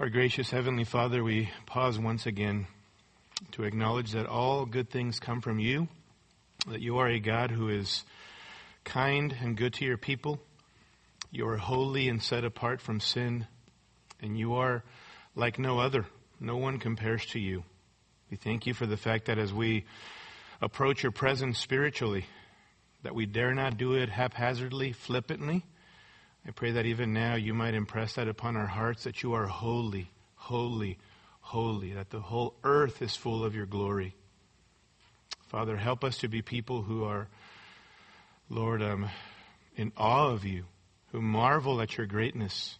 Our gracious Heavenly Father, we pause once again to acknowledge that all good things come from you, that you are a God who is kind and good to your people. You are holy and set apart from sin, and you are like no other. No one compares to you. We thank you for the fact that as we approach your presence spiritually, that we dare not do it haphazardly, flippantly. I pray that even now you might impress that upon our hearts that you are holy, holy, holy, that the whole earth is full of your glory. Father, help us to be people who are, Lord, um, in awe of you, who marvel at your greatness.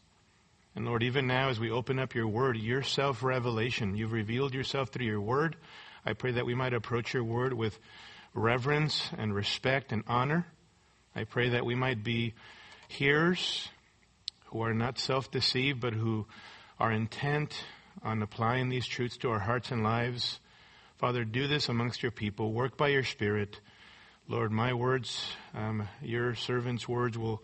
And Lord, even now as we open up your word, your self revelation, you've revealed yourself through your word. I pray that we might approach your word with reverence and respect and honor. I pray that we might be hearers who are not self deceived, but who are intent on applying these truths to our hearts and lives. Father, do this amongst your people. Work by your Spirit. Lord, my words, um, your servant's words will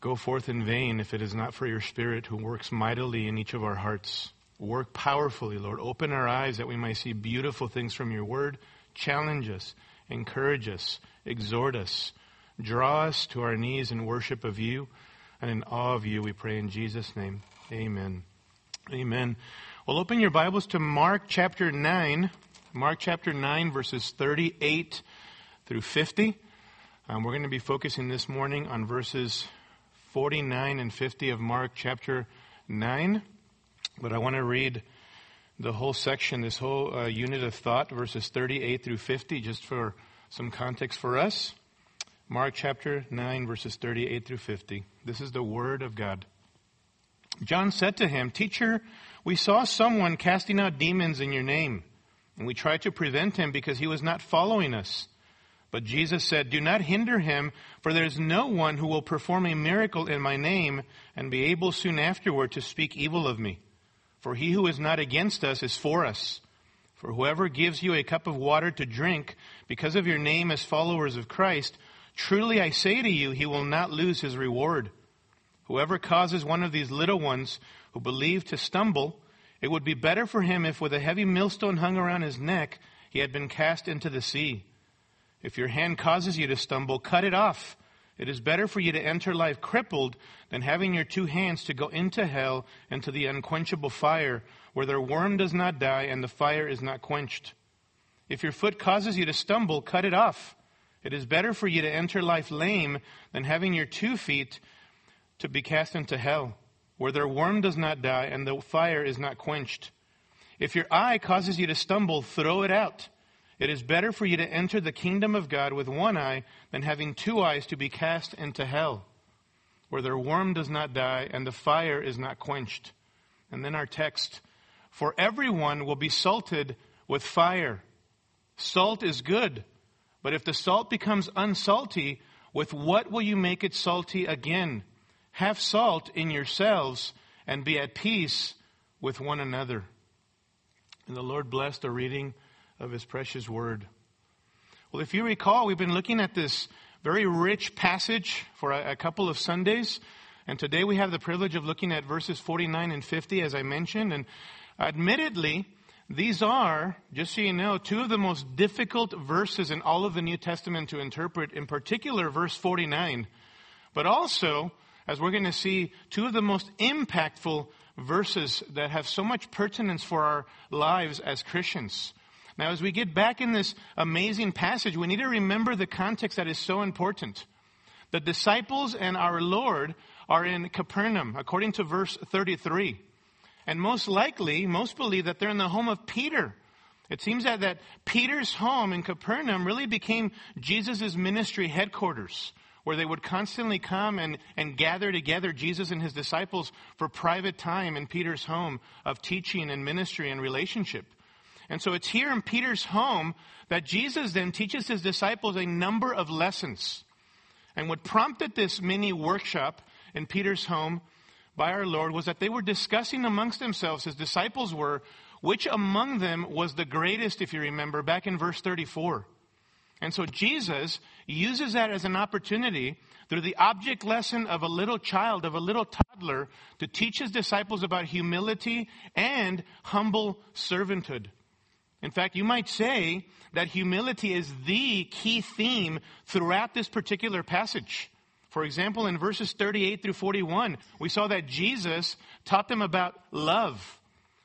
go forth in vain if it is not for your Spirit who works mightily in each of our hearts. Work powerfully, Lord. Open our eyes that we might see beautiful things from your word. Challenge us, encourage us, exhort us, draw us to our knees in worship of you and in awe of you, we pray in Jesus' name. Amen. Amen. Well, open your Bibles to Mark chapter 9. Mark chapter 9, verses 38 through 50. Um, we're going to be focusing this morning on verses 49 and 50 of Mark chapter 9. But I want to read the whole section, this whole uh, unit of thought, verses 38 through 50, just for some context for us. Mark chapter 9, verses 38 through 50. This is the word of God. John said to him, Teacher, we saw someone casting out demons in your name, and we tried to prevent him because he was not following us. But Jesus said, Do not hinder him, for there is no one who will perform a miracle in my name and be able soon afterward to speak evil of me. For he who is not against us is for us. For whoever gives you a cup of water to drink because of your name as followers of Christ, truly I say to you, he will not lose his reward. Whoever causes one of these little ones who believe to stumble, it would be better for him if with a heavy millstone hung around his neck, he had been cast into the sea. If your hand causes you to stumble, cut it off. It is better for you to enter life crippled than having your two hands to go into hell and to the unquenchable fire, where their worm does not die and the fire is not quenched. If your foot causes you to stumble, cut it off. It is better for you to enter life lame than having your two feet to be cast into hell, where their worm does not die and the fire is not quenched. If your eye causes you to stumble, throw it out. It is better for you to enter the kingdom of God with one eye than having two eyes to be cast into hell, where their worm does not die and the fire is not quenched. And then our text For everyone will be salted with fire. Salt is good, but if the salt becomes unsalty, with what will you make it salty again? Have salt in yourselves and be at peace with one another. And the Lord bless the reading of His precious word. Well, if you recall, we've been looking at this very rich passage for a, a couple of Sundays. And today we have the privilege of looking at verses 49 and 50, as I mentioned. And admittedly, these are, just so you know, two of the most difficult verses in all of the New Testament to interpret, in particular, verse 49. But also, as we're going to see, two of the most impactful verses that have so much pertinence for our lives as Christians. Now, as we get back in this amazing passage, we need to remember the context that is so important. The disciples and our Lord are in Capernaum, according to verse 33. And most likely, most believe that they're in the home of Peter. It seems that, that Peter's home in Capernaum really became Jesus' ministry headquarters, where they would constantly come and, and gather together, Jesus and his disciples, for private time in Peter's home of teaching and ministry and relationship. And so it's here in Peter's home that Jesus then teaches his disciples a number of lessons. And what prompted this mini workshop in Peter's home by our Lord was that they were discussing amongst themselves, his disciples were, which among them was the greatest, if you remember, back in verse 34. And so Jesus uses that as an opportunity through the object lesson of a little child, of a little toddler to teach his disciples about humility and humble servanthood. In fact, you might say that humility is the key theme throughout this particular passage. For example, in verses 38 through 41, we saw that Jesus taught them about love.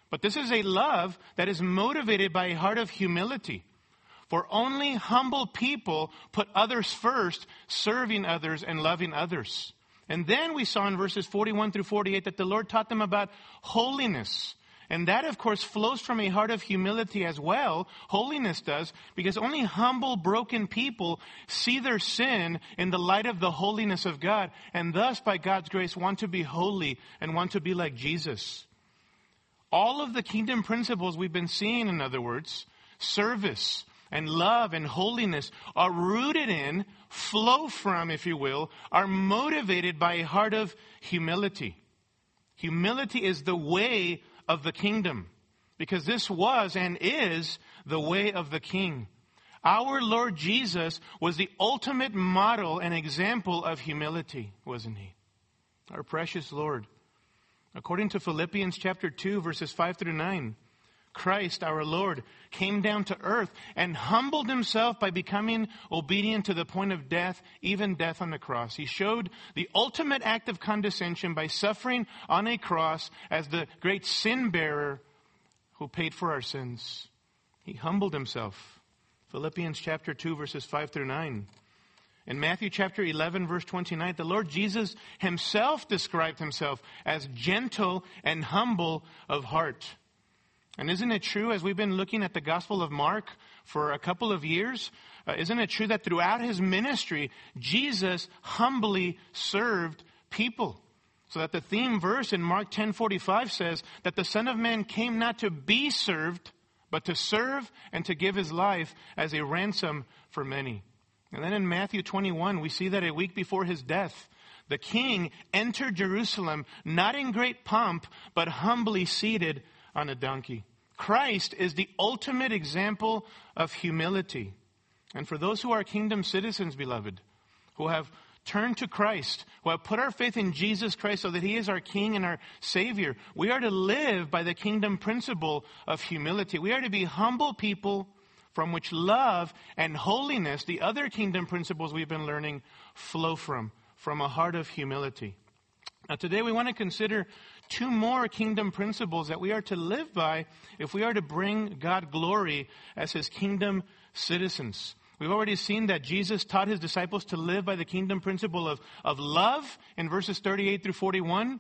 But this is a love that is motivated by a heart of humility. For only humble people put others first, serving others and loving others. And then we saw in verses 41 through 48 that the Lord taught them about holiness. And that, of course, flows from a heart of humility as well. Holiness does, because only humble, broken people see their sin in the light of the holiness of God, and thus, by God's grace, want to be holy and want to be like Jesus. All of the kingdom principles we've been seeing, in other words, service and love and holiness are rooted in, flow from, if you will, are motivated by a heart of humility. Humility is the way of the kingdom because this was and is the way of the king. Our Lord Jesus was the ultimate model and example of humility, wasn't he? Our precious Lord. According to Philippians chapter 2 verses 5 through 9, Christ, our Lord, came down to earth and humbled himself by becoming obedient to the point of death, even death on the cross. He showed the ultimate act of condescension by suffering on a cross as the great sin bearer who paid for our sins. He humbled himself. Philippians chapter 2 verses 5 through 9. In Matthew chapter 11 verse 29, the Lord Jesus himself described himself as gentle and humble of heart. And isn't it true, as we've been looking at the Gospel of Mark for a couple of years, uh, isn't it true that throughout his ministry, Jesus humbly served people? So that the theme verse in Mark 10:45 says that the Son of Man came not to be served, but to serve and to give his life as a ransom for many. And then in Matthew 21, we see that a week before his death, the king entered Jerusalem not in great pomp, but humbly seated on a donkey. Christ is the ultimate example of humility. And for those who are kingdom citizens, beloved, who have turned to Christ, who have put our faith in Jesus Christ so that He is our King and our Savior, we are to live by the kingdom principle of humility. We are to be humble people from which love and holiness, the other kingdom principles we've been learning, flow from, from a heart of humility. Now, today we want to consider two more kingdom principles that we are to live by if we are to bring God glory as his kingdom citizens. We've already seen that Jesus taught his disciples to live by the kingdom principle of, of love in verses 38 through 41.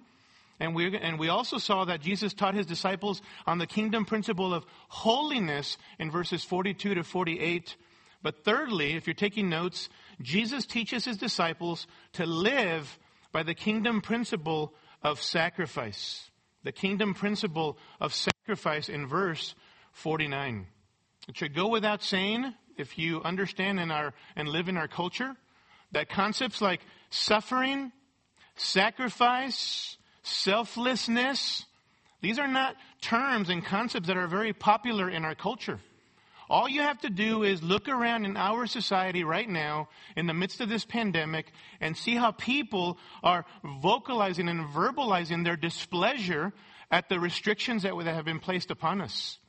And we, and we also saw that Jesus taught his disciples on the kingdom principle of holiness in verses 42 to 48. But thirdly, if you're taking notes, Jesus teaches his disciples to live by the kingdom principle of sacrifice. The kingdom principle of sacrifice in verse 49. It should go without saying, if you understand in our, and live in our culture, that concepts like suffering, sacrifice, selflessness, these are not terms and concepts that are very popular in our culture. All you have to do is look around in our society right now, in the midst of this pandemic, and see how people are vocalizing and verbalizing their displeasure at the restrictions that have been placed upon us.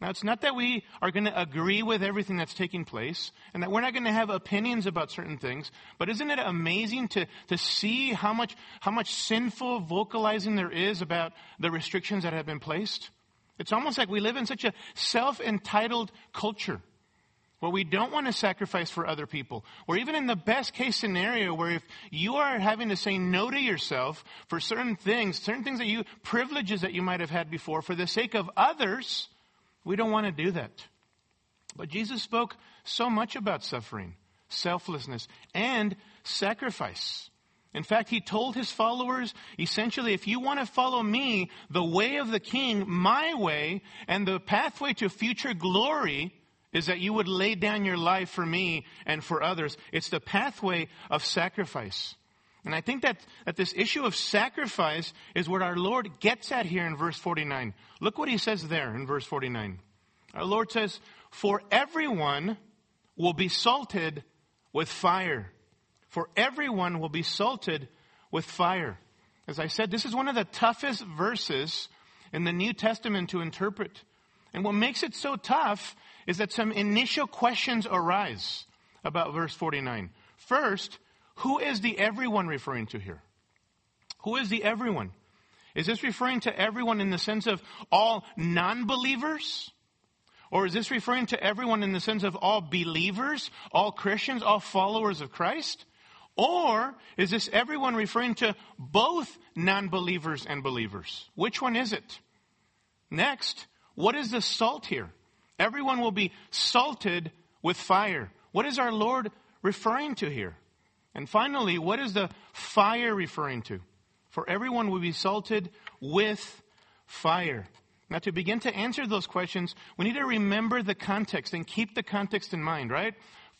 Now, it's not that we are going to agree with everything that's taking place and that we're not going to have opinions about certain things, but isn't it amazing to, to see how much, how much sinful vocalizing there is about the restrictions that have been placed? It's almost like we live in such a self entitled culture where we don't want to sacrifice for other people. Or even in the best case scenario where if you are having to say no to yourself for certain things, certain things that you, privileges that you might have had before for the sake of others, we don't want to do that. But Jesus spoke so much about suffering, selflessness, and sacrifice. In fact, he told his followers essentially, if you want to follow me, the way of the king, my way, and the pathway to future glory is that you would lay down your life for me and for others. It's the pathway of sacrifice. And I think that, that this issue of sacrifice is what our Lord gets at here in verse 49. Look what he says there in verse 49. Our Lord says, For everyone will be salted with fire for everyone will be salted with fire. As I said, this is one of the toughest verses in the New Testament to interpret. And what makes it so tough is that some initial questions arise about verse 49. First, who is the everyone referring to here? Who is the everyone? Is this referring to everyone in the sense of all non-believers? Or is this referring to everyone in the sense of all believers, all Christians, all followers of Christ? Or is this everyone referring to both non-believers and believers? Which one is it? Next, what is the salt here? Everyone will be salted with fire. What is our Lord referring to here? And finally, what is the fire referring to? For everyone will be salted with fire. Now, to begin to answer those questions, we need to remember the context and keep the context in mind, right?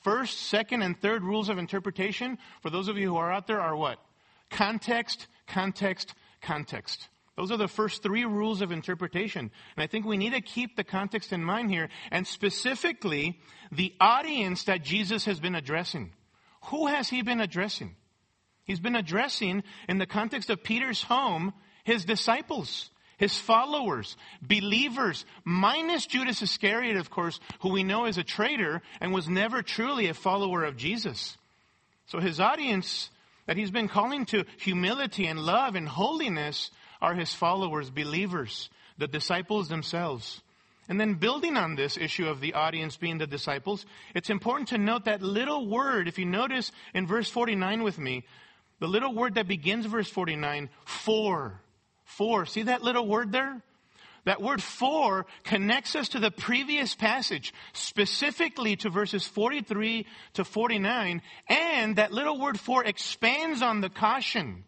First, second, and third rules of interpretation, for those of you who are out there, are what? Context, context, context. Those are the first three rules of interpretation. And I think we need to keep the context in mind here, and specifically the audience that Jesus has been addressing. Who has he been addressing? He's been addressing, in the context of Peter's home, his disciples his followers, believers, minus Judas Iscariot, of course, who we know is a traitor and was never truly a follower of Jesus. So his audience that he's been calling to humility and love and holiness are his followers, believers, the disciples themselves. And then building on this issue of the audience being the disciples, it's important to note that little word, if you notice in verse 49 with me, the little word that begins verse 49, for. For. See that little word there? That word for connects us to the previous passage, specifically to verses 43 to 49. And that little word for expands on the caution.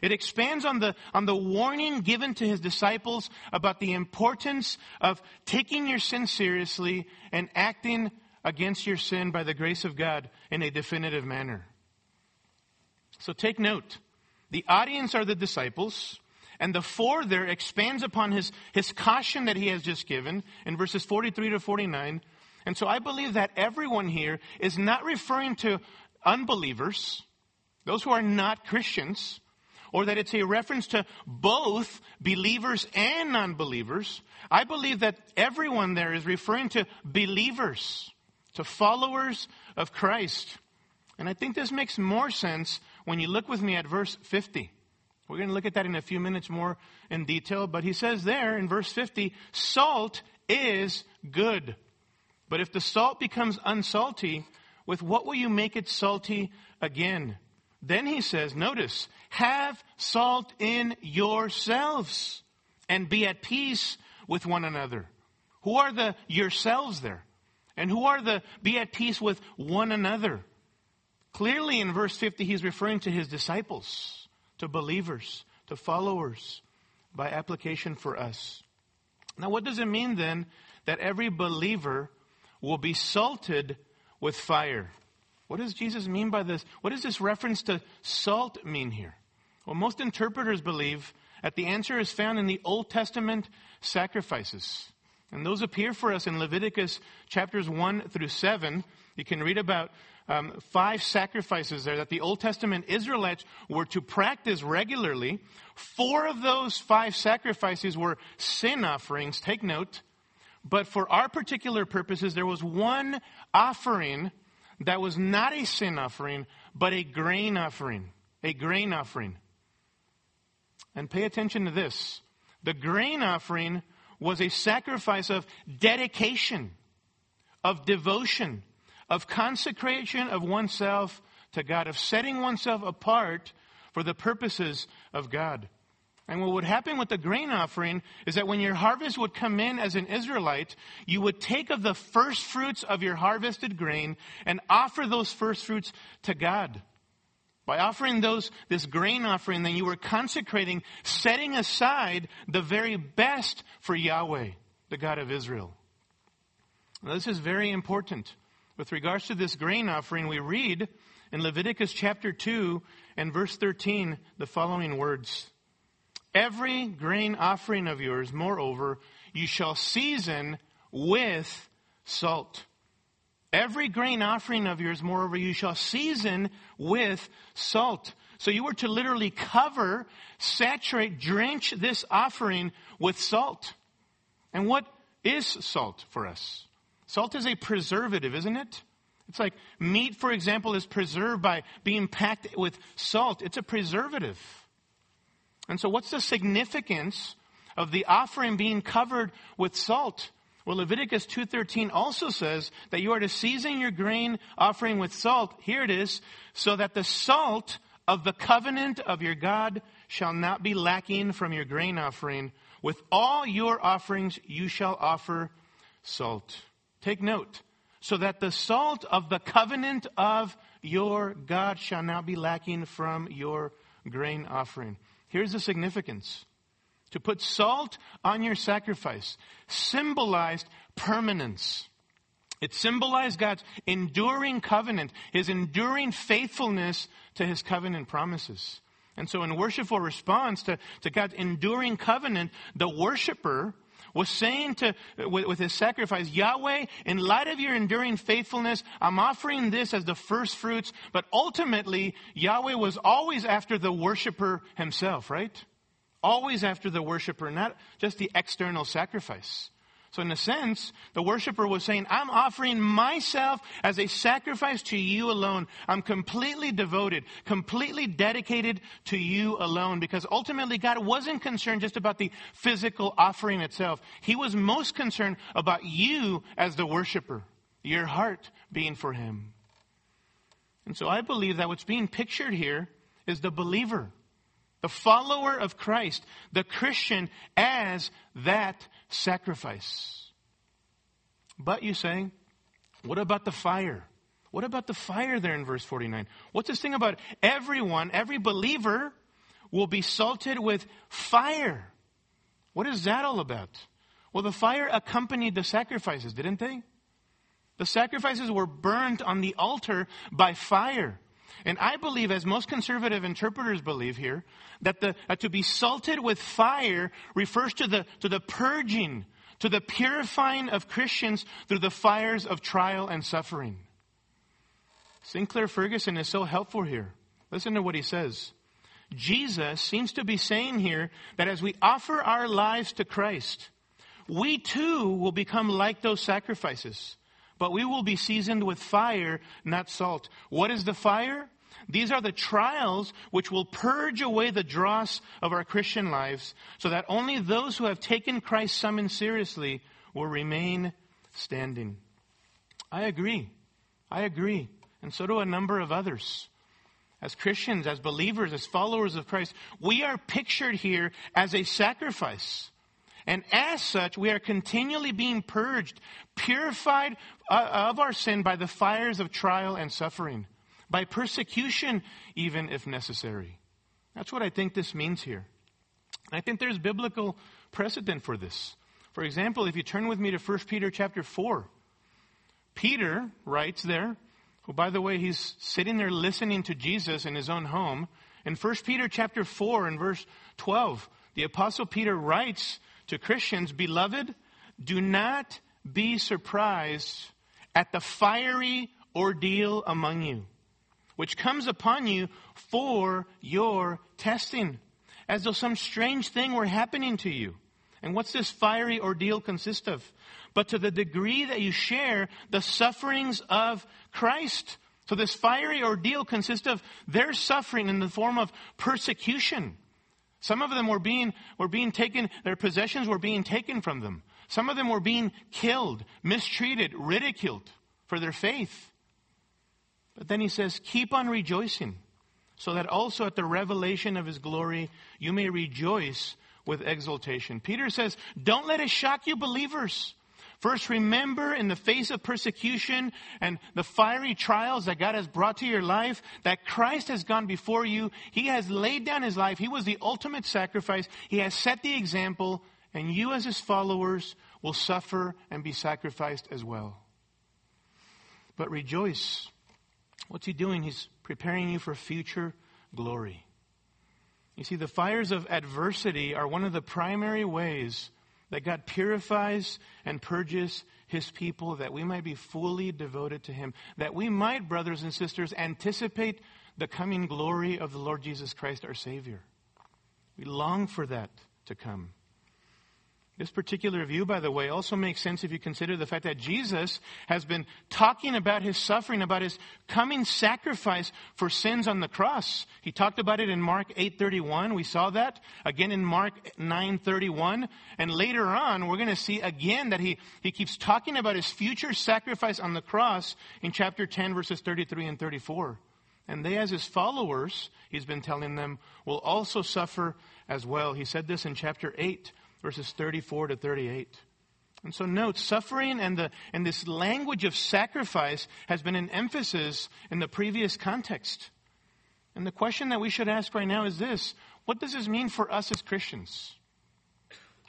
It expands on the, on the warning given to his disciples about the importance of taking your sin seriously and acting against your sin by the grace of God in a definitive manner. So take note. The audience are the disciples. And the for there expands upon his, his caution that he has just given in verses 43 to 49. And so I believe that everyone here is not referring to unbelievers, those who are not Christians, or that it's a reference to both believers and non-believers. I believe that everyone there is referring to believers, to followers of Christ. And I think this makes more sense when you look with me at verse 50. We're going to look at that in a few minutes more in detail, but he says there in verse 50, salt is good. But if the salt becomes unsalty, with what will you make it salty again? Then he says, notice, have salt in yourselves and be at peace with one another. Who are the yourselves there? And who are the be at peace with one another? Clearly in verse 50, he's referring to his disciples to believers, to followers, by application for us. Now, what does it mean then that every believer will be salted with fire? What does Jesus mean by this? What does this reference to salt mean here? Well, most interpreters believe that the answer is found in the Old Testament sacrifices. And those appear for us in Leviticus chapters 1 through 7. You can read about um, five sacrifices there that the Old Testament Israelites were to practice regularly. Four of those five sacrifices were sin offerings. Take note. But for our particular purposes, there was one offering that was not a sin offering, but a grain offering. A grain offering. And pay attention to this. The grain offering was a sacrifice of dedication, of devotion, of consecration of oneself to God, of setting oneself apart for the purposes of God. And what would happen with the grain offering is that when your harvest would come in as an Israelite, you would take of the first fruits of your harvested grain and offer those first fruits to God. By offering those, this grain offering, then you were consecrating, setting aside the very best for Yahweh, the God of Israel. Now, this is very important. With regards to this grain offering, we read in Leviticus chapter 2 and verse 13 the following words Every grain offering of yours, moreover, you shall season with salt. Every grain offering of yours, moreover, you shall season with salt. So you were to literally cover, saturate, drench this offering with salt. And what is salt for us? Salt is a preservative, isn't it? It's like meat, for example, is preserved by being packed with salt. It's a preservative. And so what's the significance of the offering being covered with salt? Well, Leviticus 2.13 also says that you are to season your grain offering with salt. Here it is. So that the salt of the covenant of your God shall not be lacking from your grain offering. With all your offerings you shall offer salt. Take note so that the salt of the covenant of your God shall not be lacking from your grain offering. Here's the significance. To put salt on your sacrifice symbolized permanence. It symbolized God's enduring covenant, His enduring faithfulness to His covenant promises. And so in worshipful response to, to God's enduring covenant, the worshiper was saying to, with, with, his sacrifice, Yahweh, in light of your enduring faithfulness, I'm offering this as the first fruits. But ultimately, Yahweh was always after the worshiper himself, right? Always after the worshiper, not just the external sacrifice. So in a sense, the worshiper was saying, I'm offering myself as a sacrifice to you alone. I'm completely devoted, completely dedicated to you alone because ultimately God wasn't concerned just about the physical offering itself. He was most concerned about you as the worshiper, your heart being for him. And so I believe that what's being pictured here is the believer the follower of Christ, the Christian, as that sacrifice. But you say, what about the fire? What about the fire there in verse 49? What's this thing about everyone, every believer will be salted with fire? What is that all about? Well, the fire accompanied the sacrifices, didn't they? The sacrifices were burned on the altar by fire. And I believe, as most conservative interpreters believe here, that the, uh, to be salted with fire refers to the, to the purging, to the purifying of Christians through the fires of trial and suffering. Sinclair Ferguson is so helpful here. Listen to what he says. Jesus seems to be saying here that as we offer our lives to Christ, we too will become like those sacrifices but we will be seasoned with fire, not salt. What is the fire? These are the trials which will purge away the dross of our Christian lives so that only those who have taken Christ's summons seriously will remain standing. I agree. I agree. And so do a number of others. As Christians, as believers, as followers of Christ, we are pictured here as a sacrifice. And as such, we are continually being purged, purified uh, of our sin by the fires of trial and suffering, by persecution, even if necessary. That's what I think this means here. I think there's biblical precedent for this. For example, if you turn with me to 1 Peter chapter 4, Peter writes there, who by the way, he's sitting there listening to Jesus in his own home. In 1 Peter chapter 4 and verse 12, the apostle Peter writes to Christians, beloved, do not be surprised at the fiery ordeal among you, which comes upon you for your testing, as though some strange thing were happening to you. And what's this fiery ordeal consist of? But to the degree that you share the sufferings of Christ. So this fiery ordeal consists of their suffering in the form of persecution. Some of them were being, were being taken, their possessions were being taken from them. Some of them were being killed, mistreated, ridiculed for their faith. But then he says, keep on rejoicing, so that also at the revelation of his glory you may rejoice with exultation. Peter says, don't let it shock you believers. First, remember in the face of persecution and the fiery trials that God has brought to your life that Christ has gone before you. He has laid down his life. He was the ultimate sacrifice. He has set the example, and you, as his followers, will suffer and be sacrificed as well. But rejoice. What's he doing? He's preparing you for future glory. You see, the fires of adversity are one of the primary ways that God purifies and purges his people that we might be fully devoted to him, that we might, brothers and sisters, anticipate the coming glory of the Lord Jesus Christ, our Savior. We long for that to come. This particular view, by the way, also makes sense if you consider the fact that Jesus has been talking about his suffering, about his coming sacrifice for sins on the cross. He talked about it in Mark 8:31. We saw that again in Mark 9:31, and later on we're going to see again that he he keeps talking about his future sacrifice on the cross in chapter 10 verses 33 and 34. And they as his followers, he's been telling them, will also suffer as well. He said this in chapter 8 verses 34 to 38. And so note, suffering and, the, and this language of sacrifice has been an emphasis in the previous context. And the question that we should ask right now is this What does this mean for us as Christians?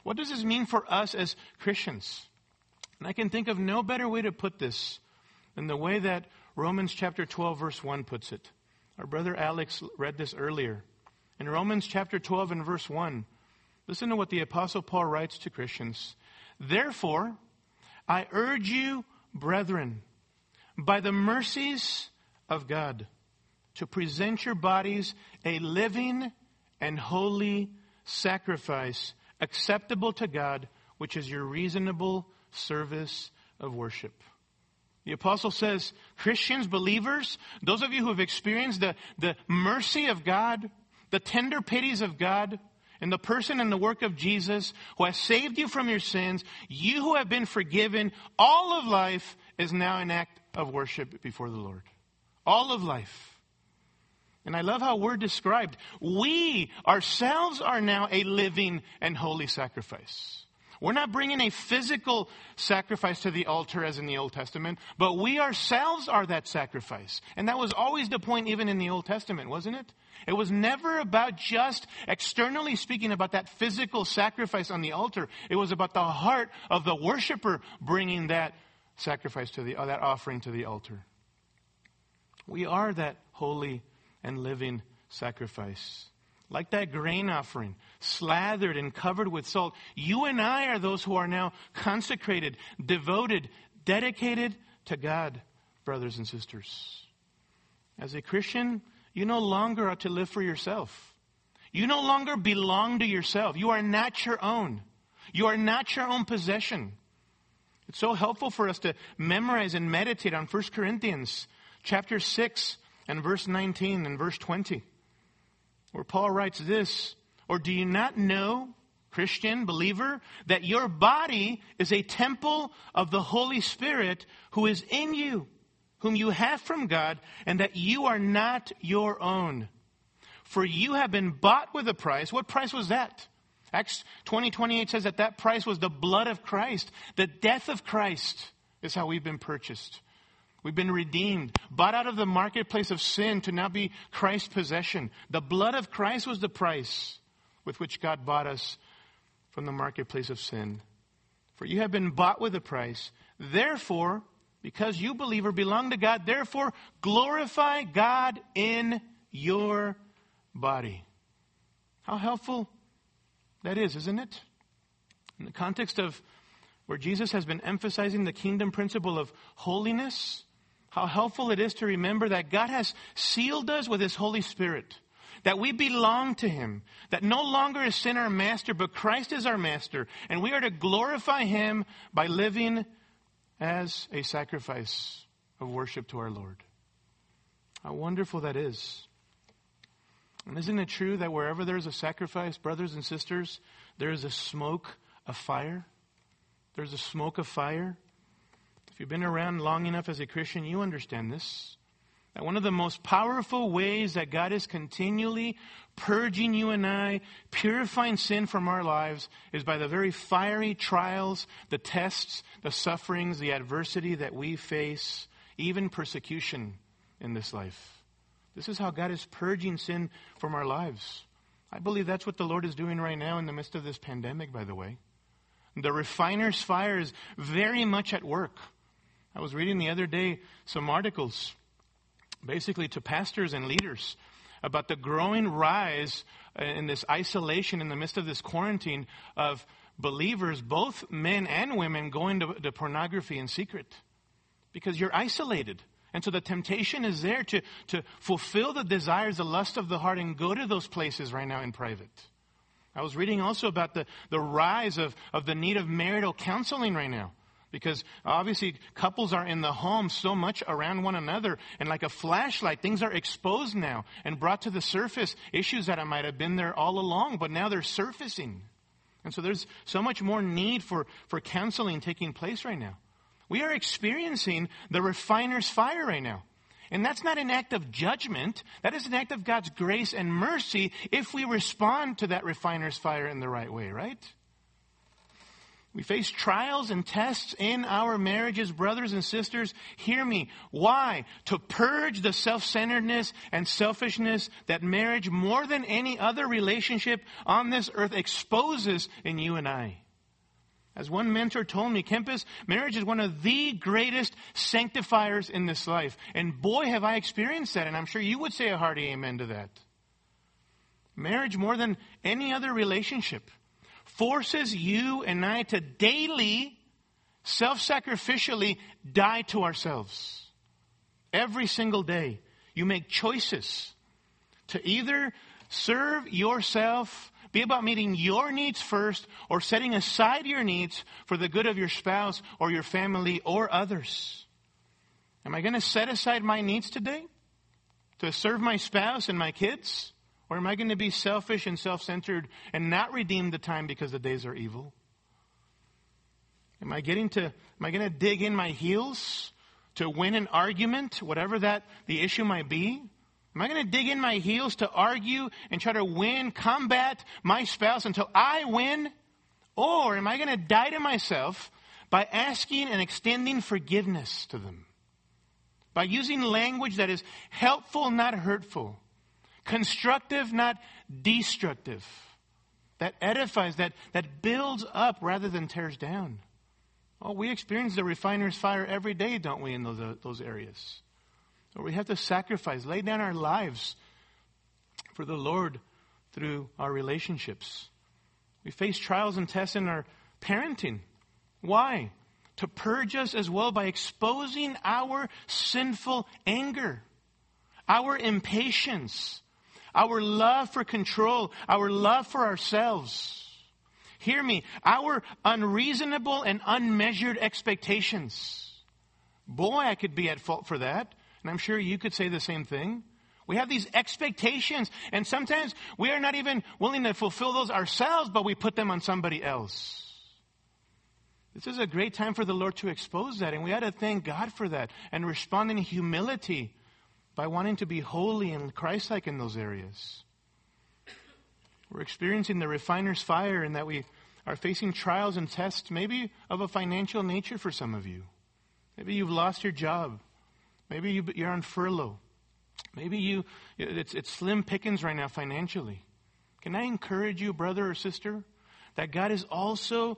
What does this mean for us as Christians? And I can think of no better way to put this than the way that Romans chapter 12, verse 1 puts it. Our brother Alex read this earlier. In Romans chapter 12 and verse 1, Listen to what the Apostle Paul writes to Christians. Therefore, I urge you, brethren, by the mercies of God, to present your bodies a living and holy sacrifice acceptable to God, which is your reasonable service of worship. The apostle says, Christians, believers, those of you who have experienced the, the mercy of God, the tender pities of God, in the person and the work of Jesus who has saved you from your sins, you who have been forgiven, all of life is now an act of worship before the Lord. All of life. And I love how we're described. We ourselves are now a living and holy sacrifice. We're not bringing a physical sacrifice to the altar as in the Old Testament, but we ourselves are that sacrifice. And that was always the point even in the Old Testament, wasn't it? It was never about just externally speaking about that physical sacrifice on the altar. It was about the heart of the worshiper bringing that sacrifice to the, uh, that offering to the altar. We are that holy and living sacrifice. Like that grain offering, slathered and covered with salt. You and I are those who are now consecrated, devoted, dedicated to God, brothers and sisters. As a Christian, you no longer are to live for yourself. You no longer belong to yourself. You are not your own. You are not your own possession. It's so helpful for us to memorize and meditate on 1 Corinthians chapter 6 and verse 19 and verse 20, where Paul writes this, Or do you not know, Christian, believer, that your body is a temple of the Holy Spirit who is in you? whom you have from God, and that you are not your own. For you have been bought with a price. What price was that? Acts 20, 28 says that that price was the blood of Christ. The death of Christ is how we've been purchased. We've been redeemed, bought out of the marketplace of sin to now be Christ's possession. The blood of Christ was the price with which God bought us from the marketplace of sin. For you have been bought with a price. Therefore, because you, believer, belong to God. Therefore, glorify God in your body. How helpful that is, isn't it? In the context of where Jesus has been emphasizing the kingdom principle of holiness, how helpful it is to remember that God has sealed us with His Holy Spirit, that we belong to Him, that no longer is sin our master, but Christ is our master, and we are to glorify Him by living as a sacrifice of worship to our Lord. How wonderful that is. And isn't it true that wherever there's a sacrifice, brothers and sisters, there is a smoke of fire? There's a smoke of fire. If you've been around long enough as a Christian, you understand this. That one of the most powerful ways that God is continually purging you and I, purifying sin from our lives, is by the very fiery trials, the tests, the sufferings, the adversity that we face, even persecution in this life. This is how God is purging sin from our lives. I believe that's what the Lord is doing right now in the midst of this pandemic, by the way. The refiner's fire is very much at work. I was reading the other day some articles basically to pastors and leaders about the growing rise in this isolation in the midst of this quarantine of believers, both men and women, going to, to pornography in secret. Because you're isolated. And so the temptation is there to, to fulfill the desires, the lust of the heart, and go to those places right now in private. I was reading also about the, the rise of, of the need of marital counseling right now. Because obviously couples are in the home so much around one another and like a flashlight, things are exposed now and brought to the surface issues that might have been there all along, but now they're surfacing. And so there's so much more need for, for counseling taking place right now. We are experiencing the refiner's fire right now. And that's not an act of judgment. That is an act of God's grace and mercy if we respond to that refiner's fire in the right way, right? We face trials and tests in our marriages, brothers and sisters. Hear me. Why? To purge the self-centeredness and selfishness that marriage, more than any other relationship on this earth, exposes in you and I. As one mentor told me, Kempis, marriage is one of the greatest sanctifiers in this life. And boy, have I experienced that. And I'm sure you would say a hearty amen to that. Marriage, more than any other relationship, forces you and I to daily, self sacrificially die to ourselves. Every single day, you make choices to either serve yourself, be about meeting your needs first, or setting aside your needs for the good of your spouse or your family or others. Am I going to set aside my needs today to serve my spouse and my kids? Or am I going to be selfish and self centered and not redeem the time because the days are evil? Am I getting to, am I going to dig in my heels to win an argument, whatever that the issue might be? Am I going to dig in my heels to argue and try to win, combat my spouse until I win? Or am I going to die to myself by asking and extending forgiveness to them? By using language that is helpful, not hurtful constructive, not destructive, that edifies, that, that builds up rather than tears down. Oh, we experience the refiner's fire every day, don't we, in those, uh, those areas? Or we have to sacrifice, lay down our lives for the Lord through our relationships. We face trials and tests in our parenting. Why? To purge us as well by exposing our sinful anger, our impatience, our love for control, our love for ourselves. Hear me, our unreasonable and unmeasured expectations. Boy, I could be at fault for that. And I'm sure you could say the same thing. We have these expectations, and sometimes we are not even willing to fulfill those ourselves, but we put them on somebody else. This is a great time for the Lord to expose that, and we ought to thank God for that and respond in humility by wanting to be holy and Christ like in those areas. We're experiencing the refiner's fire in that we are facing trials and tests, maybe of a financial nature for some of you. Maybe you've lost your job. Maybe you, are on furlough. Maybe you, it's, it's slim pickings right now financially. Can I encourage you, brother or sister, that God is also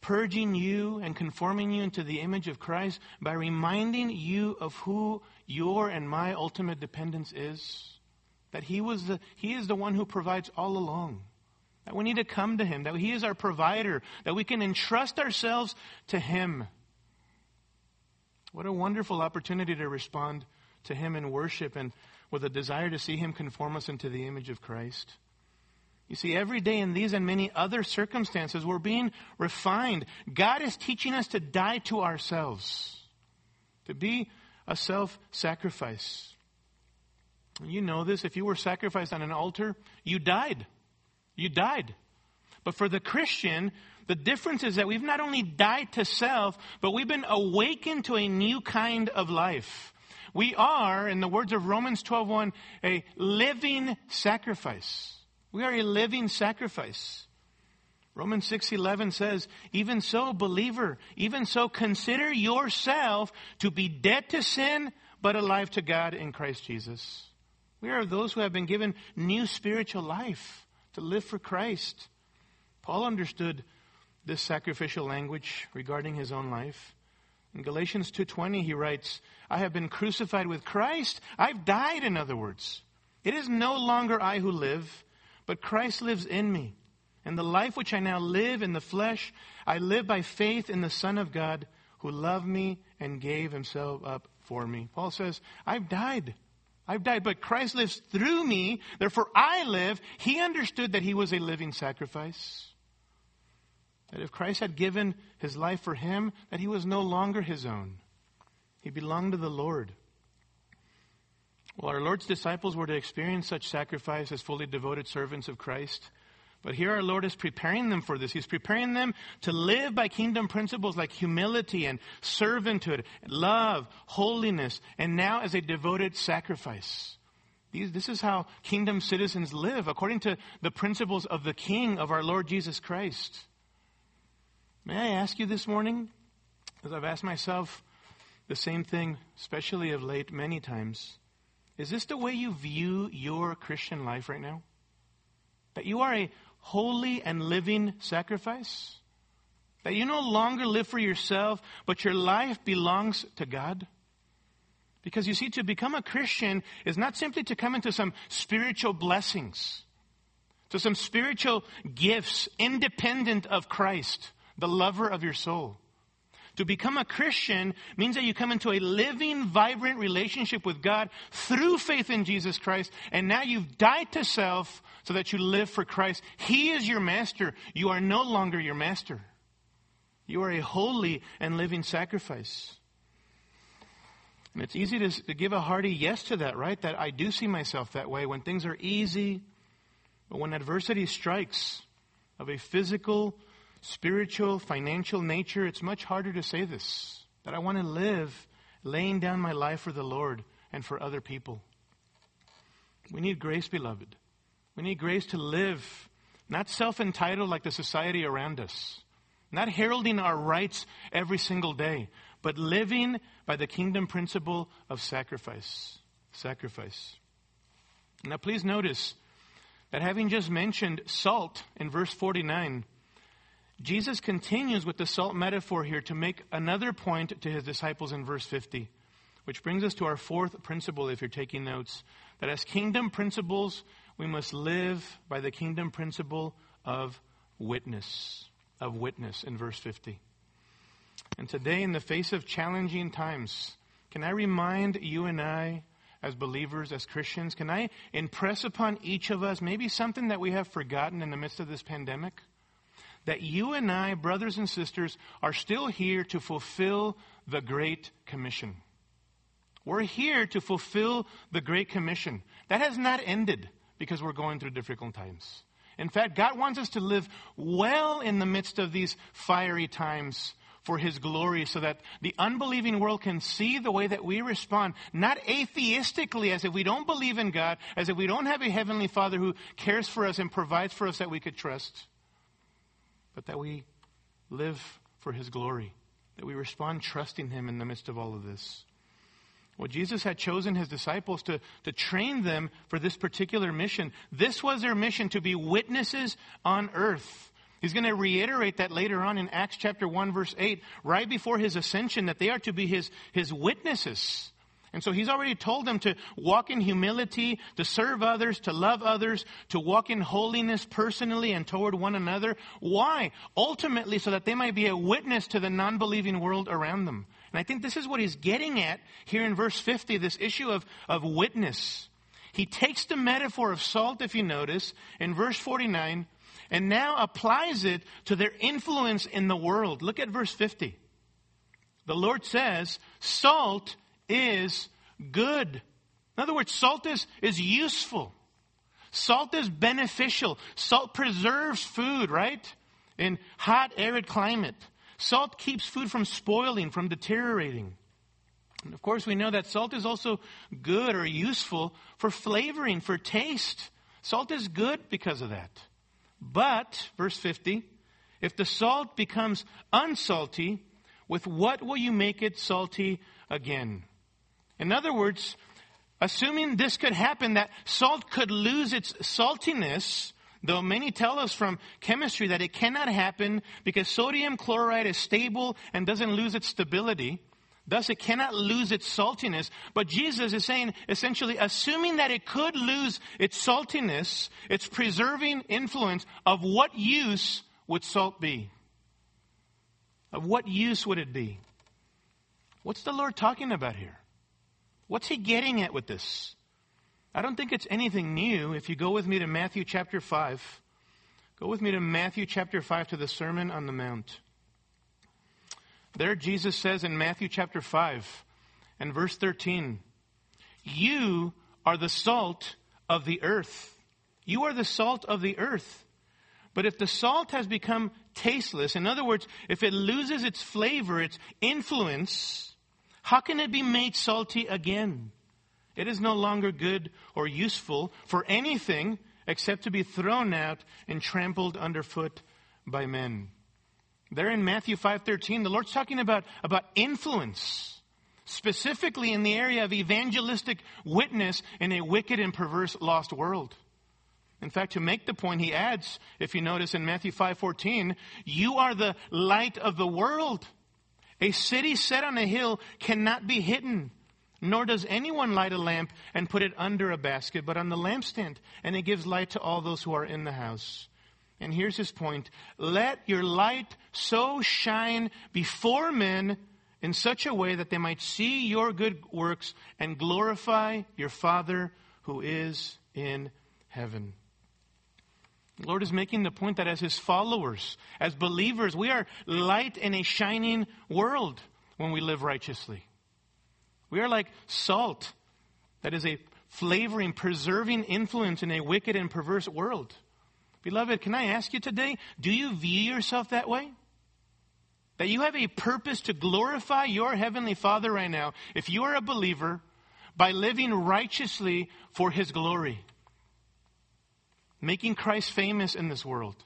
purging you and conforming you into the image of Christ by reminding you of who your and my ultimate dependence is. That He was the, He is the one who provides all along. That we need to come to Him. That He is our provider. That we can entrust ourselves to Him. What a wonderful opportunity to respond to Him in worship and with a desire to see Him conform us into the image of Christ. You see, every day in these and many other circumstances, we're being refined. God is teaching us to die to ourselves, to be a self sacrifice. You know this. If you were sacrificed on an altar, you died. You died. But for the Christian, the difference is that we've not only died to self, but we've been awakened to a new kind of life. We are, in the words of Romans 12:1, a living sacrifice. We are a living sacrifice. Romans 6:11 says, "Even so, believer, even so consider yourself to be dead to sin but alive to God in Christ Jesus." We are those who have been given new spiritual life to live for Christ. Paul understood this sacrificial language regarding his own life. In Galatians 2:20 he writes, "I have been crucified with Christ. I've died in other words. It is no longer I who live, but Christ lives in me. And the life which I now live in the flesh, I live by faith in the Son of God who loved me and gave himself up for me. Paul says, I've died. I've died, but Christ lives through me. Therefore, I live. He understood that he was a living sacrifice. That if Christ had given his life for him, that he was no longer his own. He belonged to the Lord. Well, our Lord's disciples were to experience such sacrifice as fully devoted servants of Christ. But here our Lord is preparing them for this. He's preparing them to live by kingdom principles like humility and servanthood, love, holiness, and now as a devoted sacrifice. These, this is how kingdom citizens live according to the principles of the King of our Lord Jesus Christ. May I ask you this morning, as I've asked myself the same thing, especially of late, many times, is this the way you view your Christian life right now? That you are a holy and living sacrifice? That you no longer live for yourself, but your life belongs to God? Because you see, to become a Christian is not simply to come into some spiritual blessings, to some spiritual gifts independent of Christ, the lover of your soul. To become a Christian means that you come into a living, vibrant relationship with God through faith in Jesus Christ, and now you've died to self so that you live for Christ. He is your master. You are no longer your master. You are a holy and living sacrifice. And it's easy to, to give a hearty yes to that, right? That I do see myself that way when things are easy. But when adversity strikes of a physical, spiritual, financial nature, it's much harder to say this. That I want to live laying down my life for the Lord and for other people. We need grace, beloved. We need grace to live, not self entitled like the society around us, not heralding our rights every single day, but living by the kingdom principle of sacrifice. Sacrifice. Now, please notice that having just mentioned salt in verse 49, Jesus continues with the salt metaphor here to make another point to his disciples in verse 50, which brings us to our fourth principle, if you're taking notes, that as kingdom principles, we must live by the kingdom principle of witness, of witness in verse 50. And today, in the face of challenging times, can I remind you and I, as believers, as Christians, can I impress upon each of us maybe something that we have forgotten in the midst of this pandemic? that you and I, brothers and sisters, are still here to fulfill the Great Commission. We're here to fulfill the Great Commission. That has not ended because we're going through difficult times. In fact, God wants us to live well in the midst of these fiery times for His glory so that the unbelieving world can see the way that we respond, not atheistically as if we don't believe in God, as if we don't have a Heavenly Father who cares for us and provides for us that we could trust but that we live for his glory, that we respond trusting him in the midst of all of this. Well, Jesus had chosen his disciples to, to train them for this particular mission. This was their mission to be witnesses on earth. He's going to reiterate that later on in Acts chapter 1 verse 8, right before his ascension, that they are to be his, his witnesses. And so he's already told them to walk in humility, to serve others, to love others, to walk in holiness personally and toward one another. Why? Ultimately, so that they might be a witness to the non believing world around them. And I think this is what he's getting at here in verse 50 this issue of, of witness. He takes the metaphor of salt, if you notice, in verse 49, and now applies it to their influence in the world. Look at verse 50. The Lord says, Salt is good. In other words, salt is, is useful. Salt is beneficial. Salt preserves food, right? In hot, arid climate. Salt keeps food from spoiling, from deteriorating. And of course, we know that salt is also good or useful for flavoring, for taste. Salt is good because of that. But, verse 50, if the salt becomes unsalty, with what will you make it salty again? In other words, assuming this could happen, that salt could lose its saltiness, though many tell us from chemistry that it cannot happen because sodium chloride is stable and doesn't lose its stability. Thus, it cannot lose its saltiness. But Jesus is saying, essentially, assuming that it could lose its saltiness, its preserving influence, of what use would salt be? Of what use would it be? What's the Lord talking about here? What's he getting at with this? I don't think it's anything new. If you go with me to Matthew chapter 5, go with me to Matthew chapter 5 to the Sermon on the Mount. There, Jesus says in Matthew chapter 5 and verse 13, You are the salt of the earth. You are the salt of the earth. But if the salt has become tasteless, in other words, if it loses its flavor, its influence, how can it be made salty again? It is no longer good or useful for anything except to be thrown out and trampled underfoot by men. There in Matthew 5:13, the Lord's talking about, about influence, specifically in the area of evangelistic witness in a wicked and perverse lost world. In fact, to make the point, he adds, if you notice in Matthew 5:14, you are the light of the world. A city set on a hill cannot be hidden, nor does anyone light a lamp and put it under a basket, but on the lampstand, and it gives light to all those who are in the house. And here's his point. Let your light so shine before men in such a way that they might see your good works and glorify your Father who is in heaven. The Lord is making the point that as His followers, as believers, we are light in a shining world when we live righteously. We are like salt that is a flavoring, preserving influence in a wicked and perverse world. Beloved, can I ask you today, do you view yourself that way? That you have a purpose to glorify your Heavenly Father right now, if you are a believer, by living righteously for His glory making Christ famous in this world?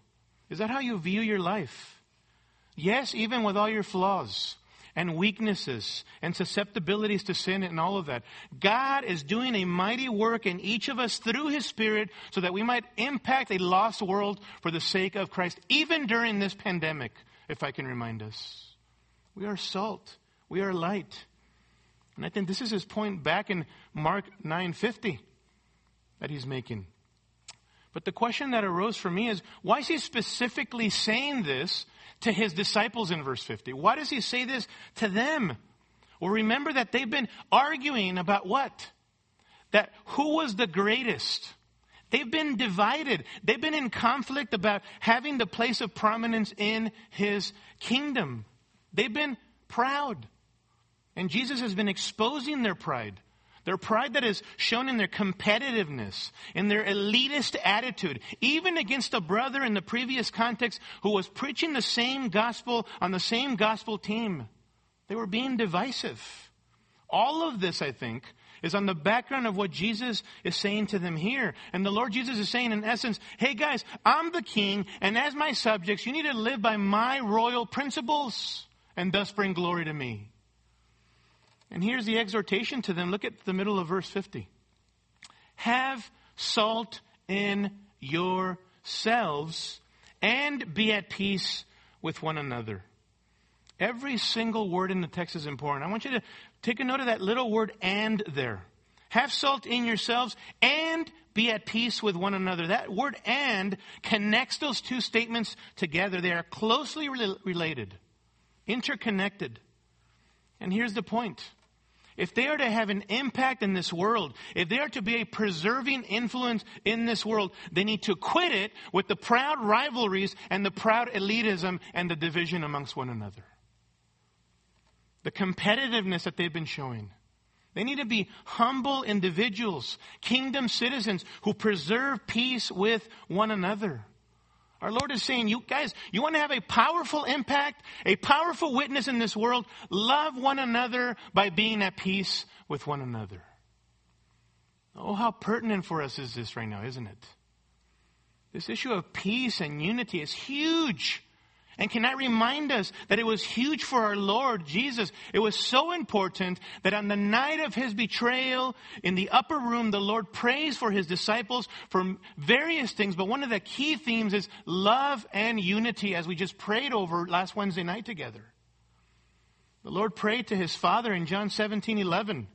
Is that how you view your life? Yes, even with all your flaws and weaknesses and susceptibilities to sin and all of that. God is doing a mighty work in each of us through His Spirit so that we might impact a lost world for the sake of Christ, even during this pandemic, if I can remind us. We are salt. We are light. And I think this is his point back in Mark 9:50 that he's making. But the question that arose for me is why is he specifically saying this to his disciples in verse 50? Why does he say this to them? Well, remember that they've been arguing about what? That who was the greatest? They've been divided. They've been in conflict about having the place of prominence in his kingdom. They've been proud. And Jesus has been exposing their pride. Their pride that is shown in their competitiveness, in their elitist attitude, even against a brother in the previous context who was preaching the same gospel on the same gospel team. They were being divisive. All of this, I think, is on the background of what Jesus is saying to them here. And the Lord Jesus is saying, in essence, hey guys, I'm the king, and as my subjects, you need to live by my royal principles and thus bring glory to me. And here's the exhortation to them. Look at the middle of verse 50. Have salt in yourselves and be at peace with one another. Every single word in the text is important. I want you to take a note of that little word and there. Have salt in yourselves and be at peace with one another. That word and connects those two statements together. They are closely related, interconnected. And here's the point if they are to have an impact in this world, if they are to be a preserving influence in this world, they need to quit it with the proud rivalries and the proud elitism and the division amongst one another. The competitiveness that they've been showing. They need to be humble individuals, kingdom citizens who preserve peace with one another. Our Lord is saying, you guys, you want to have a powerful impact, a powerful witness in this world? Love one another by being at peace with one another. Oh, how pertinent for us is this right now, isn't it? This issue of peace and unity is huge. And can I remind us that it was huge for our Lord Jesus? It was so important that on the night of his betrayal in the upper room, the Lord prays for his disciples for various things, but one of the key themes is love and unity as we just prayed over last Wednesday night together. The Lord prayed to his Father in John 17, 11,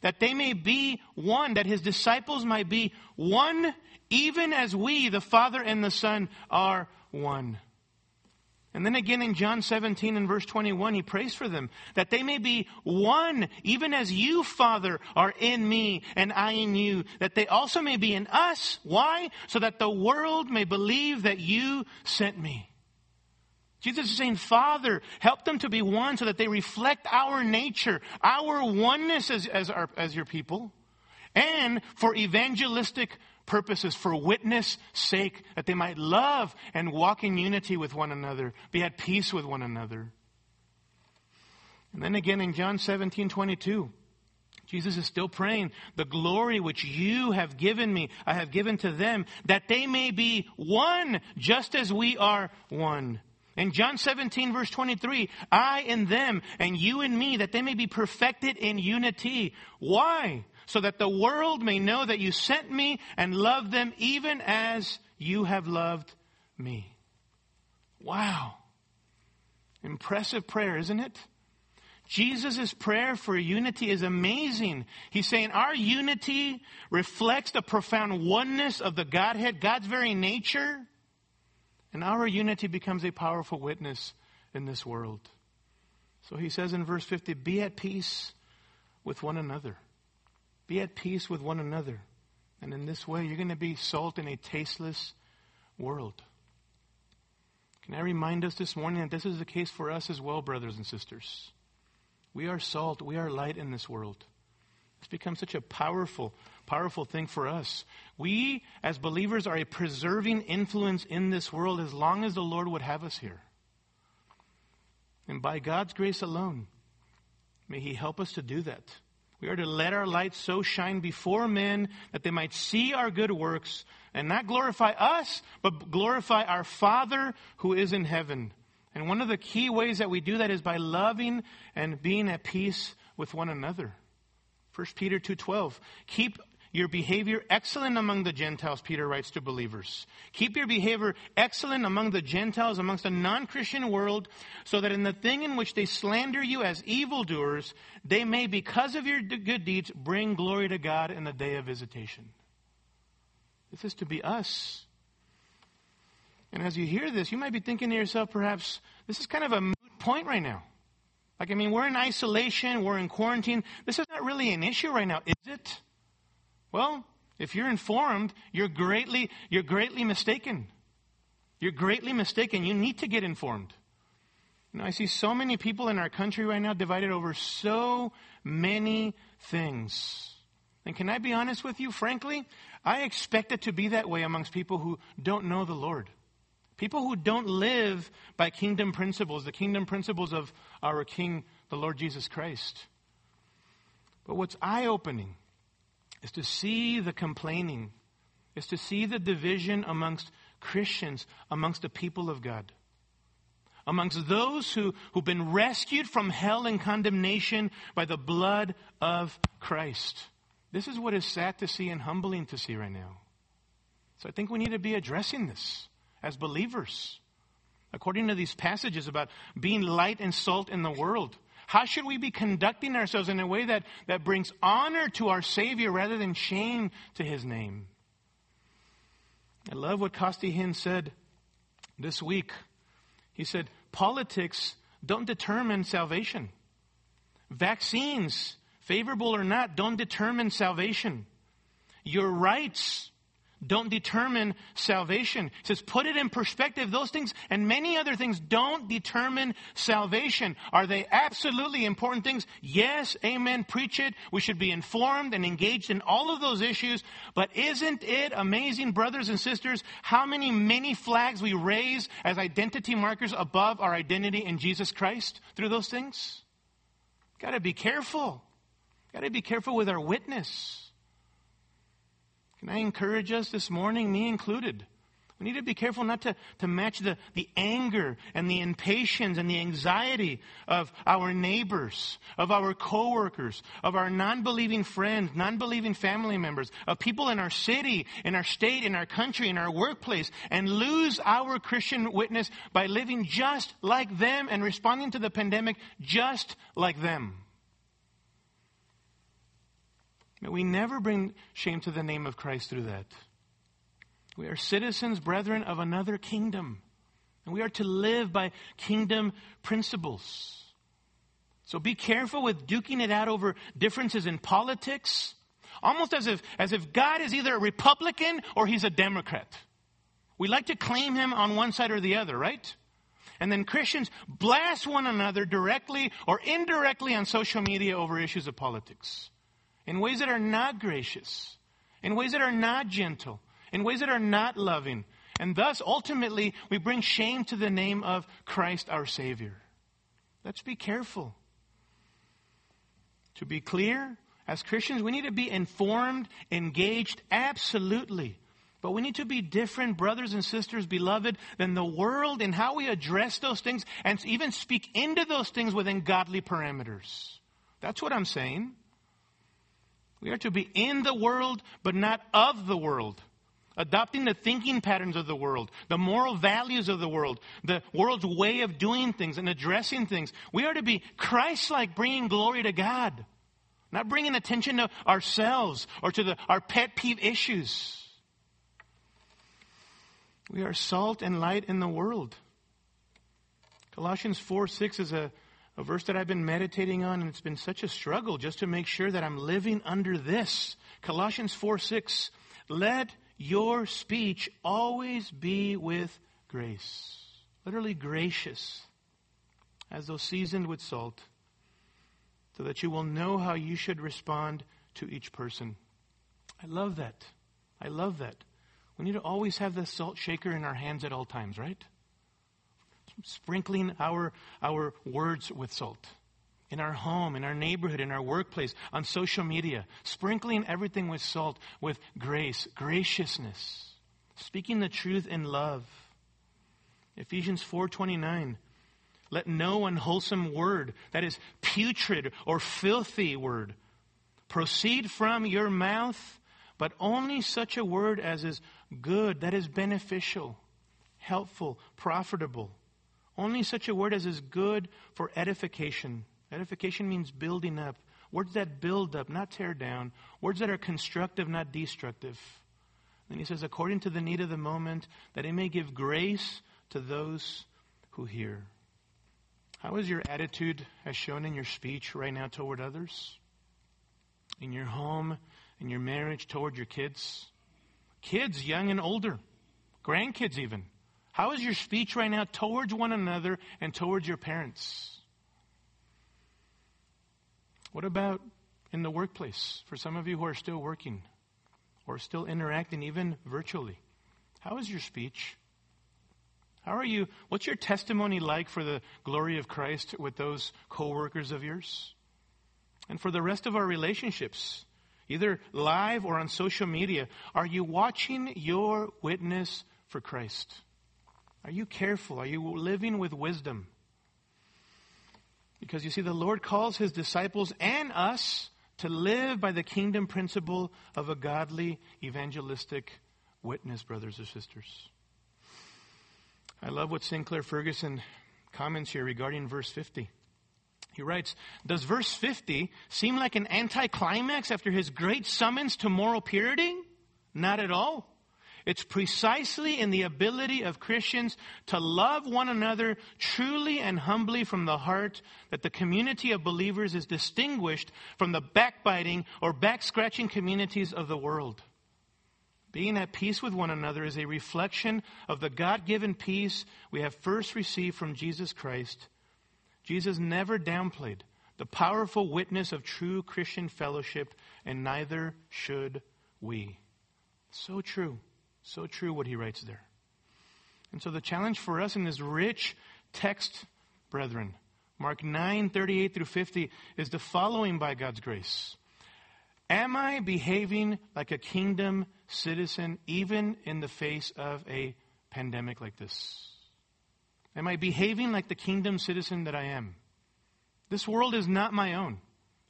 that they may be one, that his disciples might be one, even as we, the Father and the Son, are one. And then again in John 17 and verse 21, he prays for them that they may be one, even as you, Father, are in me and I in you, that they also may be in us. Why? So that the world may believe that you sent me. Jesus is saying, Father, help them to be one so that they reflect our nature, our oneness as, as, our, as your people, and for evangelistic purposes for witness sake, that they might love and walk in unity with one another, be at peace with one another. And then again in John 17, 22, Jesus is still praying, the glory which you have given me, I have given to them, that they may be one, just as we are one. In John 17 verse 23, I in them and you in me, that they may be perfected in unity. Why? So that the world may know that you sent me and loved them even as you have loved me. Wow. Impressive prayer, isn't it? Jesus' prayer for unity is amazing. He's saying our unity reflects the profound oneness of the Godhead, God's very nature, and our unity becomes a powerful witness in this world. So he says in verse 50, be at peace with one another. Be at peace with one another. And in this way, you're going to be salt in a tasteless world. Can I remind us this morning that this is the case for us as well, brothers and sisters? We are salt, we are light in this world. It's become such a powerful, powerful thing for us. We, as believers, are a preserving influence in this world as long as the Lord would have us here. And by God's grace alone, may He help us to do that. We are to let our light so shine before men that they might see our good works and not glorify us, but glorify our Father who is in heaven. And one of the key ways that we do that is by loving and being at peace with one another. 1 Peter 2:12 Keep your behavior excellent among the Gentiles, Peter writes to believers. Keep your behavior excellent among the Gentiles, amongst the non-Christian world, so that in the thing in which they slander you as evildoers, they may, because of your good deeds, bring glory to God in the day of visitation. This is to be us. And as you hear this, you might be thinking to yourself, perhaps, this is kind of a moot point right now. Like, I mean, we're in isolation, we're in quarantine. This is not really an issue right now, is it? Well, if you're informed, you're greatly, you're greatly mistaken. You're greatly mistaken. You need to get informed. You know, I see so many people in our country right now divided over so many things. And can I be honest with you? Frankly, I expect it to be that way amongst people who don't know the Lord. People who don't live by kingdom principles, the kingdom principles of our King, the Lord Jesus Christ. But what's eye opening is to see the complaining, is to see the division amongst Christians, amongst the people of God. Amongst those who, who've been rescued from hell and condemnation by the blood of Christ. This is what is sad to see and humbling to see right now. So I think we need to be addressing this as believers. According to these passages about being light and salt in the world, how should we be conducting ourselves in a way that, that brings honor to our Savior rather than shame to His name? I love what Costi Hinn said this week. He said, politics don't determine salvation. Vaccines, favorable or not, don't determine salvation. Your rights don't determine salvation. It says, put it in perspective. Those things and many other things don't determine salvation. Are they absolutely important things? Yes, amen. Preach it. We should be informed and engaged in all of those issues. But isn't it amazing, brothers and sisters, how many, many flags we raise as identity markers above our identity in Jesus Christ through those things? Gotta be careful. Gotta be careful with our witness. Can I encourage us this morning, me included? We need to be careful not to, to match the, the anger and the impatience and the anxiety of our neighbors, of our coworkers, of our non-believing friends, non-believing family members, of people in our city, in our state, in our country, in our workplace, and lose our Christian witness by living just like them and responding to the pandemic just like them. May we never bring shame to the name of Christ through that. We are citizens, brethren, of another kingdom. And we are to live by kingdom principles. So be careful with duking it out over differences in politics, almost as if, as if God is either a Republican or he's a Democrat. We like to claim him on one side or the other, right? And then Christians blast one another directly or indirectly on social media over issues of politics in ways that are not gracious, in ways that are not gentle, in ways that are not loving. And thus, ultimately, we bring shame to the name of Christ our Savior. Let's be careful. To be clear, as Christians, we need to be informed, engaged, absolutely. But we need to be different, brothers and sisters, beloved, than the world in how we address those things and even speak into those things within godly parameters. That's what I'm saying. We are to be in the world, but not of the world. Adopting the thinking patterns of the world, the moral values of the world, the world's way of doing things and addressing things. We are to be Christ like, bringing glory to God, not bringing attention to ourselves or to the, our pet peeve issues. We are salt and light in the world. Colossians 4 6 is a, a verse that I've been meditating on, and it's been such a struggle just to make sure that I'm living under this. Colossians 4 6. Let your speech always be with grace. Literally gracious, as though seasoned with salt, so that you will know how you should respond to each person. I love that. I love that. We need to always have the salt shaker in our hands at all times, right? Sprinkling our, our words with salt. In our home, in our neighborhood, in our workplace, on social media. Sprinkling everything with salt, with grace, graciousness. Speaking the truth in love. Ephesians 4.29 Let no unwholesome word, that is putrid or filthy word, proceed from your mouth, but only such a word as is good, that is beneficial, helpful, profitable. Only such a word as is good for edification. Edification means building up. Words that build up, not tear down. Words that are constructive, not destructive. Then he says, according to the need of the moment, that it may give grace to those who hear. How is your attitude as shown in your speech right now toward others? In your home, in your marriage, toward your kids? Kids, young and older, grandkids even. How is your speech right now towards one another and towards your parents? What about in the workplace for some of you who are still working or still interacting even virtually? How is your speech? How are you? What's your testimony like for the glory of Christ with those coworkers of yours? And for the rest of our relationships, either live or on social media, are you watching your witness for Christ? Are you careful? Are you living with wisdom? Because you see, the Lord calls his disciples and us to live by the kingdom principle of a godly evangelistic witness, brothers and sisters. I love what Sinclair Ferguson comments here regarding verse 50. He writes, Does verse 50 seem like an anticlimax after his great summons to moral purity? Not at all. It's precisely in the ability of Christians to love one another truly and humbly from the heart that the community of believers is distinguished from the backbiting or backscratching communities of the world. Being at peace with one another is a reflection of the God given peace we have first received from Jesus Christ Jesus never downplayed the powerful witness of true Christian fellowship, and neither should we. So true. So true what he writes there. And so the challenge for us in this rich text, brethren, Mark 9, 38 through 50, is the following by God's grace. Am I behaving like a kingdom citizen even in the face of a pandemic like this? Am I behaving like the kingdom citizen that I am? This world is not my own.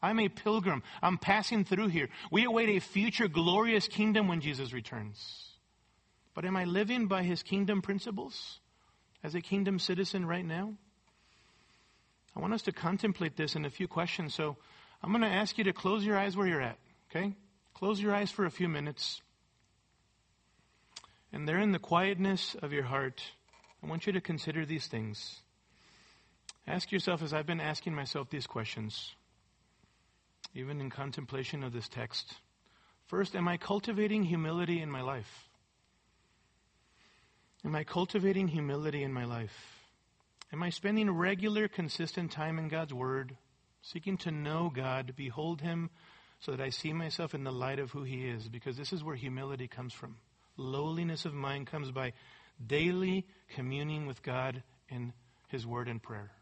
I'm a pilgrim. I'm passing through here. We await a future glorious kingdom when Jesus returns. But am I living by his kingdom principles as a kingdom citizen right now? I want us to contemplate this in a few questions. So I'm going to ask you to close your eyes where you're at, okay? Close your eyes for a few minutes. And there in the quietness of your heart, I want you to consider these things. Ask yourself, as I've been asking myself these questions, even in contemplation of this text. First, am I cultivating humility in my life? Am I cultivating humility in my life? Am I spending regular, consistent time in God's Word, seeking to know God, behold Him, so that I see myself in the light of who He is? Because this is where humility comes from. Lowliness of mind comes by daily communing with God in His Word and prayer,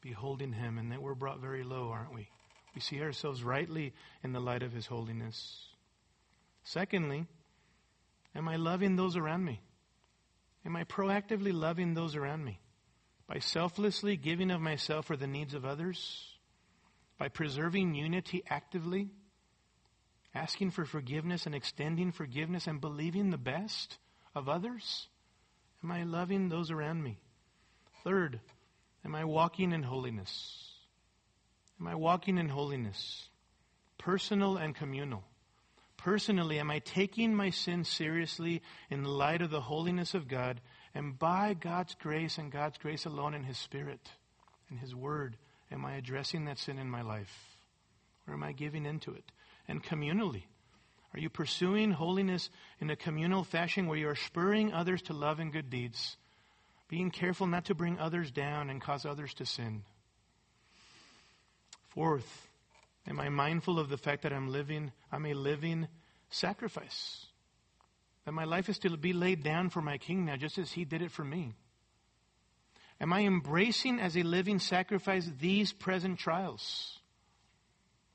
beholding Him, and that we're brought very low, aren't we? We see ourselves rightly in the light of His holiness. Secondly, am I loving those around me? Am I proactively loving those around me? By selflessly giving of myself for the needs of others? By preserving unity actively? Asking for forgiveness and extending forgiveness and believing the best of others? Am I loving those around me? Third, am I walking in holiness? Am I walking in holiness? Personal and communal. Personally, am I taking my sin seriously in light of the holiness of God and by God's grace and God's grace alone in His Spirit and His Word? Am I addressing that sin in my life? Or am I giving into it? And communally, are you pursuing holiness in a communal fashion where you are spurring others to love and good deeds, being careful not to bring others down and cause others to sin? Fourth, am I mindful of the fact that I'm living, I'm a living sacrifice? That my life is to be laid down for my king now, just as he did it for me. Am I embracing as a living sacrifice these present trials?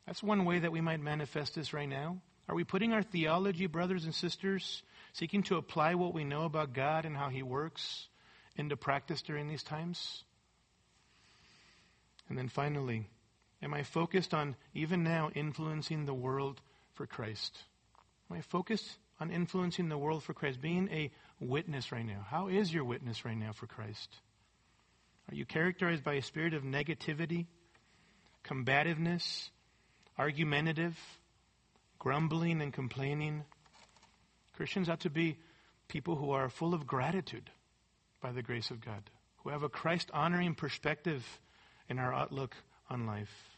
That's one way that we might manifest this right now. Are we putting our theology, brothers and sisters, seeking to apply what we know about God and how He works into practice during these times? And then finally, am I focused on, even now, influencing the world for Christ? Am I focused on influencing the world for Christ, being a witness right now? How is your witness right now for Christ? Are you characterized by a spirit of negativity, combativeness, argumentative? grumbling and complaining. Christians ought to be people who are full of gratitude by the grace of God, who have a Christ honoring perspective in our outlook on life.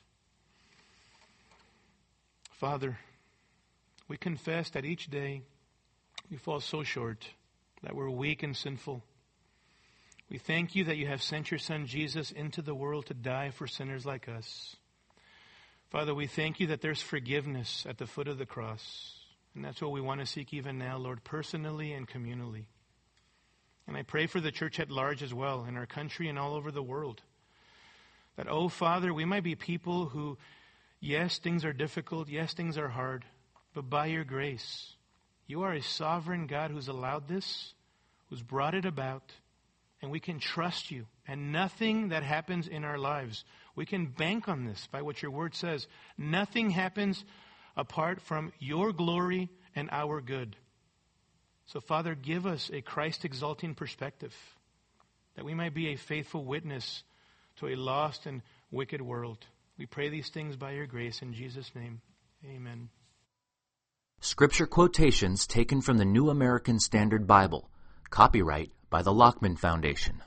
Father, we confess that each day we fall so short, that we're weak and sinful. We thank you that you have sent your Son Jesus into the world to die for sinners like us. Father, we thank you that there's forgiveness at the foot of the cross. And that's what we want to seek even now, Lord, personally and communally. And I pray for the church at large as well, in our country and all over the world. That, oh, Father, we might be people who, yes, things are difficult, yes, things are hard, but by your grace, you are a sovereign God who's allowed this, who's brought it about, and we can trust you. And nothing that happens in our lives we can bank on this by what your word says. Nothing happens apart from your glory and our good. So, Father, give us a Christ exalting perspective that we might be a faithful witness to a lost and wicked world. We pray these things by your grace in Jesus' name. Amen. Scripture quotations taken from the New American Standard Bible. Copyright by the Lockman Foundation.